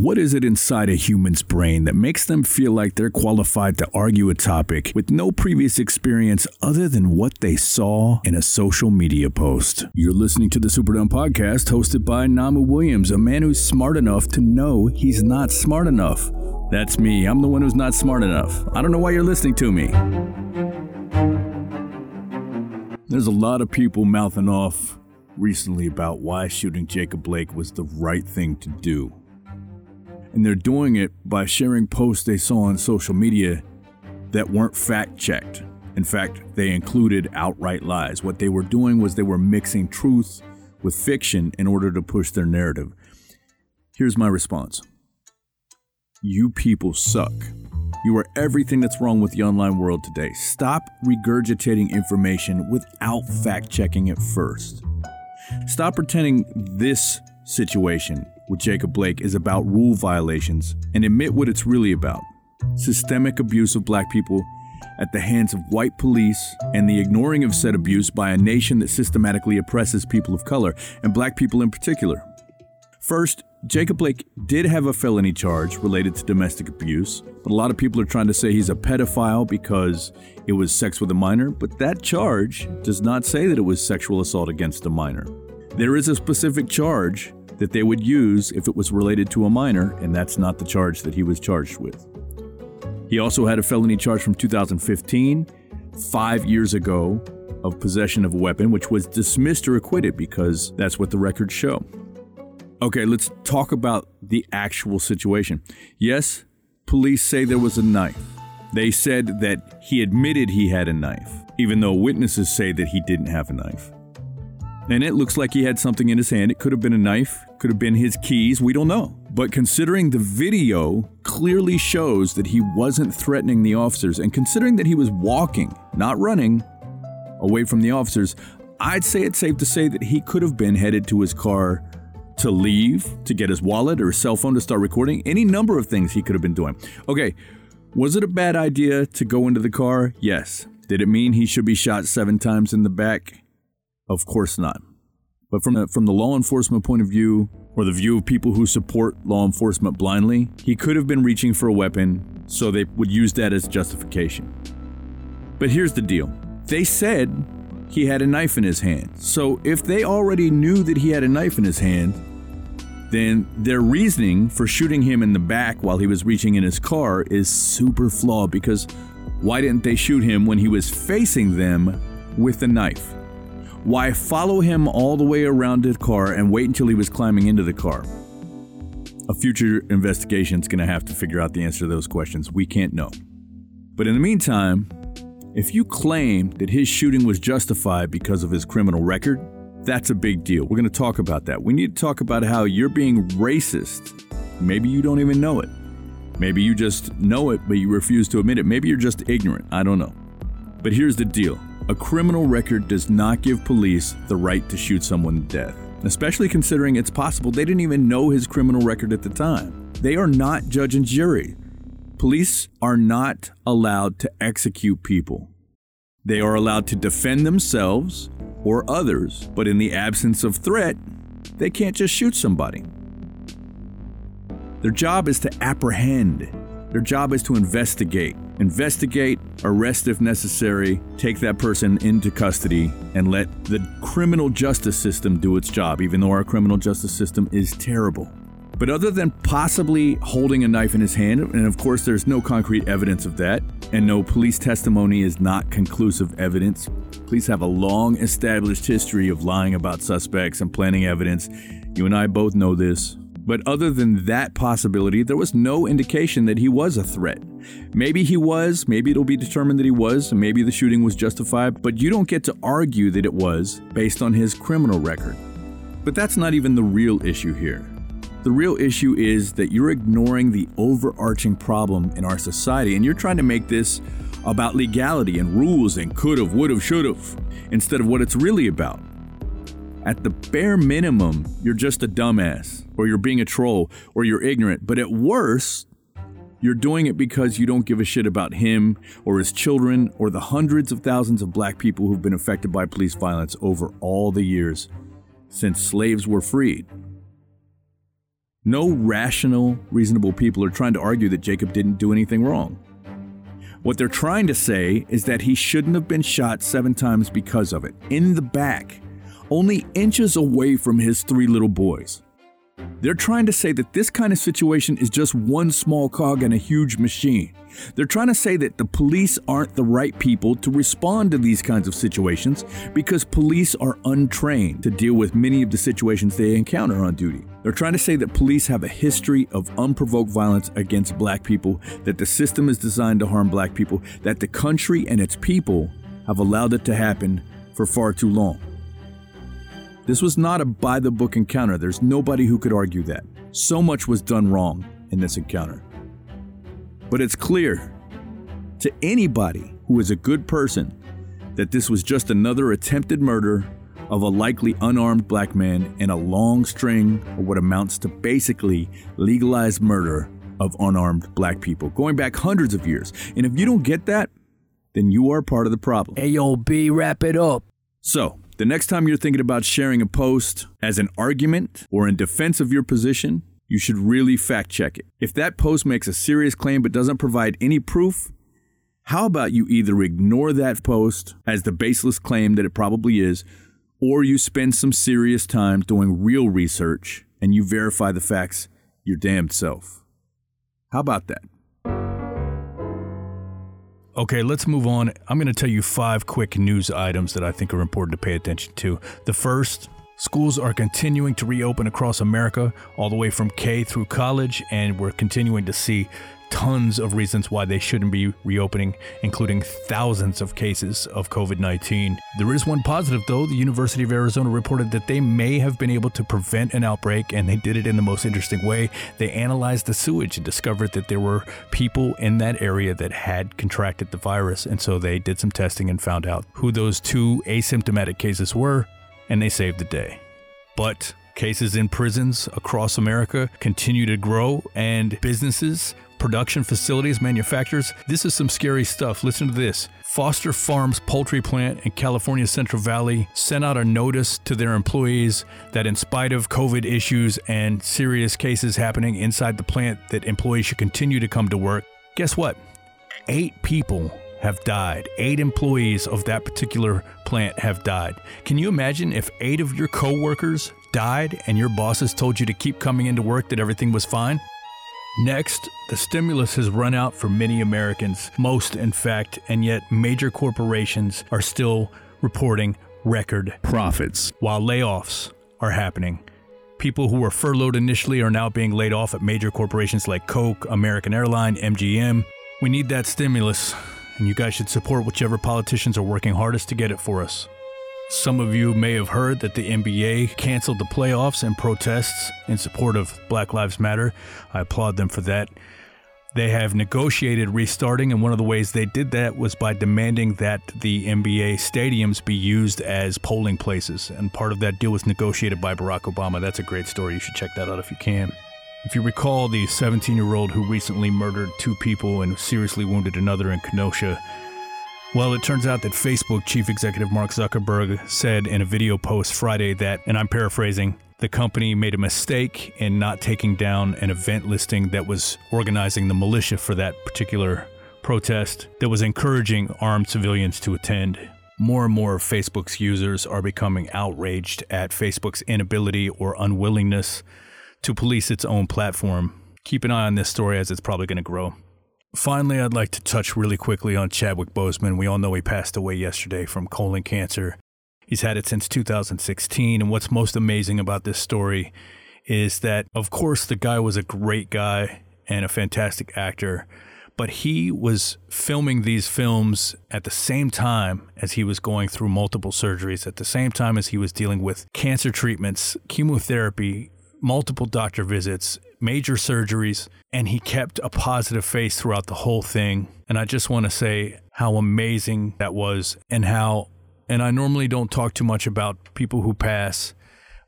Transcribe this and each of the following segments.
What is it inside a human's brain that makes them feel like they're qualified to argue a topic with no previous experience other than what they saw in a social media post? You're listening to the Super Dumb Podcast hosted by Namu Williams, a man who's smart enough to know he's not smart enough. That's me. I'm the one who's not smart enough. I don't know why you're listening to me. There's a lot of people mouthing off recently about why shooting Jacob Blake was the right thing to do. And they're doing it by sharing posts they saw on social media that weren't fact checked. In fact, they included outright lies. What they were doing was they were mixing truth with fiction in order to push their narrative. Here's my response You people suck. You are everything that's wrong with the online world today. Stop regurgitating information without fact checking it first. Stop pretending this situation with Jacob Blake is about rule violations and admit what it's really about systemic abuse of black people at the hands of white police and the ignoring of said abuse by a nation that systematically oppresses people of color and black people in particular. First, Jacob Blake did have a felony charge related to domestic abuse, but a lot of people are trying to say he's a pedophile because it was sex with a minor, but that charge does not say that it was sexual assault against a minor. There is a specific charge that they would use if it was related to a minor, and that's not the charge that he was charged with. He also had a felony charge from 2015, five years ago, of possession of a weapon, which was dismissed or acquitted because that's what the records show. Okay, let's talk about the actual situation. Yes, police say there was a knife. They said that he admitted he had a knife, even though witnesses say that he didn't have a knife. And it looks like he had something in his hand. It could have been a knife, could have been his keys, we don't know. But considering the video clearly shows that he wasn't threatening the officers, and considering that he was walking, not running, away from the officers, I'd say it's safe to say that he could have been headed to his car to leave, to get his wallet or his cell phone to start recording, any number of things he could have been doing. Okay, was it a bad idea to go into the car? Yes. Did it mean he should be shot seven times in the back? Of course not. But from the, from the law enforcement point of view, or the view of people who support law enforcement blindly, he could have been reaching for a weapon, so they would use that as justification. But here's the deal they said he had a knife in his hand. So if they already knew that he had a knife in his hand, then their reasoning for shooting him in the back while he was reaching in his car is super flawed because why didn't they shoot him when he was facing them with a knife? Why follow him all the way around the car and wait until he was climbing into the car? A future investigation is going to have to figure out the answer to those questions. We can't know. But in the meantime, if you claim that his shooting was justified because of his criminal record, that's a big deal. We're going to talk about that. We need to talk about how you're being racist. Maybe you don't even know it. Maybe you just know it, but you refuse to admit it. Maybe you're just ignorant. I don't know. But here's the deal a criminal record does not give police the right to shoot someone to death, especially considering it's possible they didn't even know his criminal record at the time. They are not judge and jury. Police are not allowed to execute people. They are allowed to defend themselves or others, but in the absence of threat, they can't just shoot somebody. Their job is to apprehend. Their job is to investigate. Investigate, arrest if necessary, take that person into custody, and let the criminal justice system do its job, even though our criminal justice system is terrible. But other than possibly holding a knife in his hand, and of course there's no concrete evidence of that, and no police testimony is not conclusive evidence, police have a long established history of lying about suspects and planting evidence. You and I both know this. But other than that possibility, there was no indication that he was a threat. Maybe he was, maybe it'll be determined that he was, maybe the shooting was justified, but you don't get to argue that it was based on his criminal record. But that's not even the real issue here. The real issue is that you're ignoring the overarching problem in our society and you're trying to make this about legality and rules and could've, would've, should've, instead of what it's really about. At the bare minimum, you're just a dumbass, or you're being a troll, or you're ignorant. But at worst, you're doing it because you don't give a shit about him or his children or the hundreds of thousands of black people who've been affected by police violence over all the years since slaves were freed. No rational, reasonable people are trying to argue that Jacob didn't do anything wrong. What they're trying to say is that he shouldn't have been shot seven times because of it, in the back, only inches away from his three little boys. They're trying to say that this kind of situation is just one small cog in a huge machine. They're trying to say that the police aren't the right people to respond to these kinds of situations because police are untrained to deal with many of the situations they encounter on duty. They're trying to say that police have a history of unprovoked violence against black people, that the system is designed to harm black people, that the country and its people have allowed it to happen for far too long. This was not a by the book encounter. There's nobody who could argue that. So much was done wrong in this encounter. But it's clear to anybody who is a good person that this was just another attempted murder of a likely unarmed black man in a long string of what amounts to basically legalized murder of unarmed black people, going back hundreds of years. And if you don't get that, then you are part of the problem. AOB, wrap it up. So, the next time you're thinking about sharing a post as an argument or in defense of your position, you should really fact check it. If that post makes a serious claim but doesn't provide any proof, how about you either ignore that post as the baseless claim that it probably is, or you spend some serious time doing real research and you verify the facts your damned self. How about that? Okay, let's move on. I'm going to tell you five quick news items that I think are important to pay attention to. The first, schools are continuing to reopen across America, all the way from K through college, and we're continuing to see tons of reasons why they shouldn't be reopening, including thousands of cases of COVID 19. There is one positive, though. The University of Arizona reported that they may have been able to prevent an outbreak, and they did it in the most interesting way. They analyzed the sewage and discovered that there were people in that area that had contracted the virus, and so they did some testing and found out who those two asymptomatic cases were, and they saved the day. But Cases in prisons across America continue to grow, and businesses production facilities, manufacturers. This is some scary stuff. Listen to this. Foster Farms poultry plant in California Central Valley sent out a notice to their employees that in spite of COVID issues and serious cases happening inside the plant that employees should continue to come to work. Guess what? 8 people have died. 8 employees of that particular plant have died. Can you imagine if 8 of your coworkers died and your bosses told you to keep coming into work that everything was fine? Next, the stimulus has run out for many Americans, most in fact, and yet major corporations are still reporting record profits while layoffs are happening. People who were furloughed initially are now being laid off at major corporations like Coke, American Airline, MGM. We need that stimulus, and you guys should support whichever politicians are working hardest to get it for us. Some of you may have heard that the NBA canceled the playoffs in protests in support of Black Lives Matter. I applaud them for that. They have negotiated restarting, and one of the ways they did that was by demanding that the NBA stadiums be used as polling places. And part of that deal was negotiated by Barack Obama. That's a great story. You should check that out if you can. If you recall, the 17 year old who recently murdered two people and seriously wounded another in Kenosha well, it turns out that Facebook chief executive Mark Zuckerberg said in a video post Friday that, and I'm paraphrasing, the company made a mistake in not taking down an event listing that was organizing the militia for that particular protest that was encouraging armed civilians to attend. More and more of Facebook's users are becoming outraged at Facebook's inability or unwillingness to police its own platform. Keep an eye on this story as it's probably going to grow. Finally, I'd like to touch really quickly on Chadwick Boseman. We all know he passed away yesterday from colon cancer. He's had it since 2016. And what's most amazing about this story is that, of course, the guy was a great guy and a fantastic actor, but he was filming these films at the same time as he was going through multiple surgeries, at the same time as he was dealing with cancer treatments, chemotherapy, multiple doctor visits, major surgeries, and he kept a positive face throughout the whole thing. And I just want to say how amazing that was and how, and I normally don't talk too much about people who pass,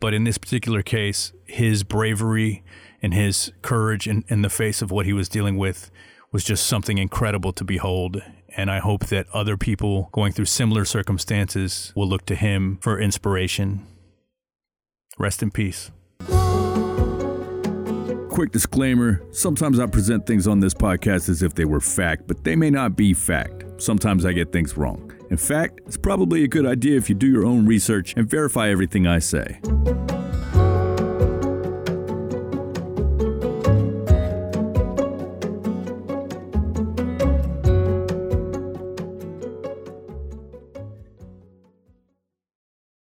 but in this particular case, his bravery and his courage in, in the face of what he was dealing with was just something incredible to behold. And I hope that other people going through similar circumstances will look to him for inspiration. Rest in peace. Quick disclaimer sometimes I present things on this podcast as if they were fact, but they may not be fact. Sometimes I get things wrong. In fact, it's probably a good idea if you do your own research and verify everything I say.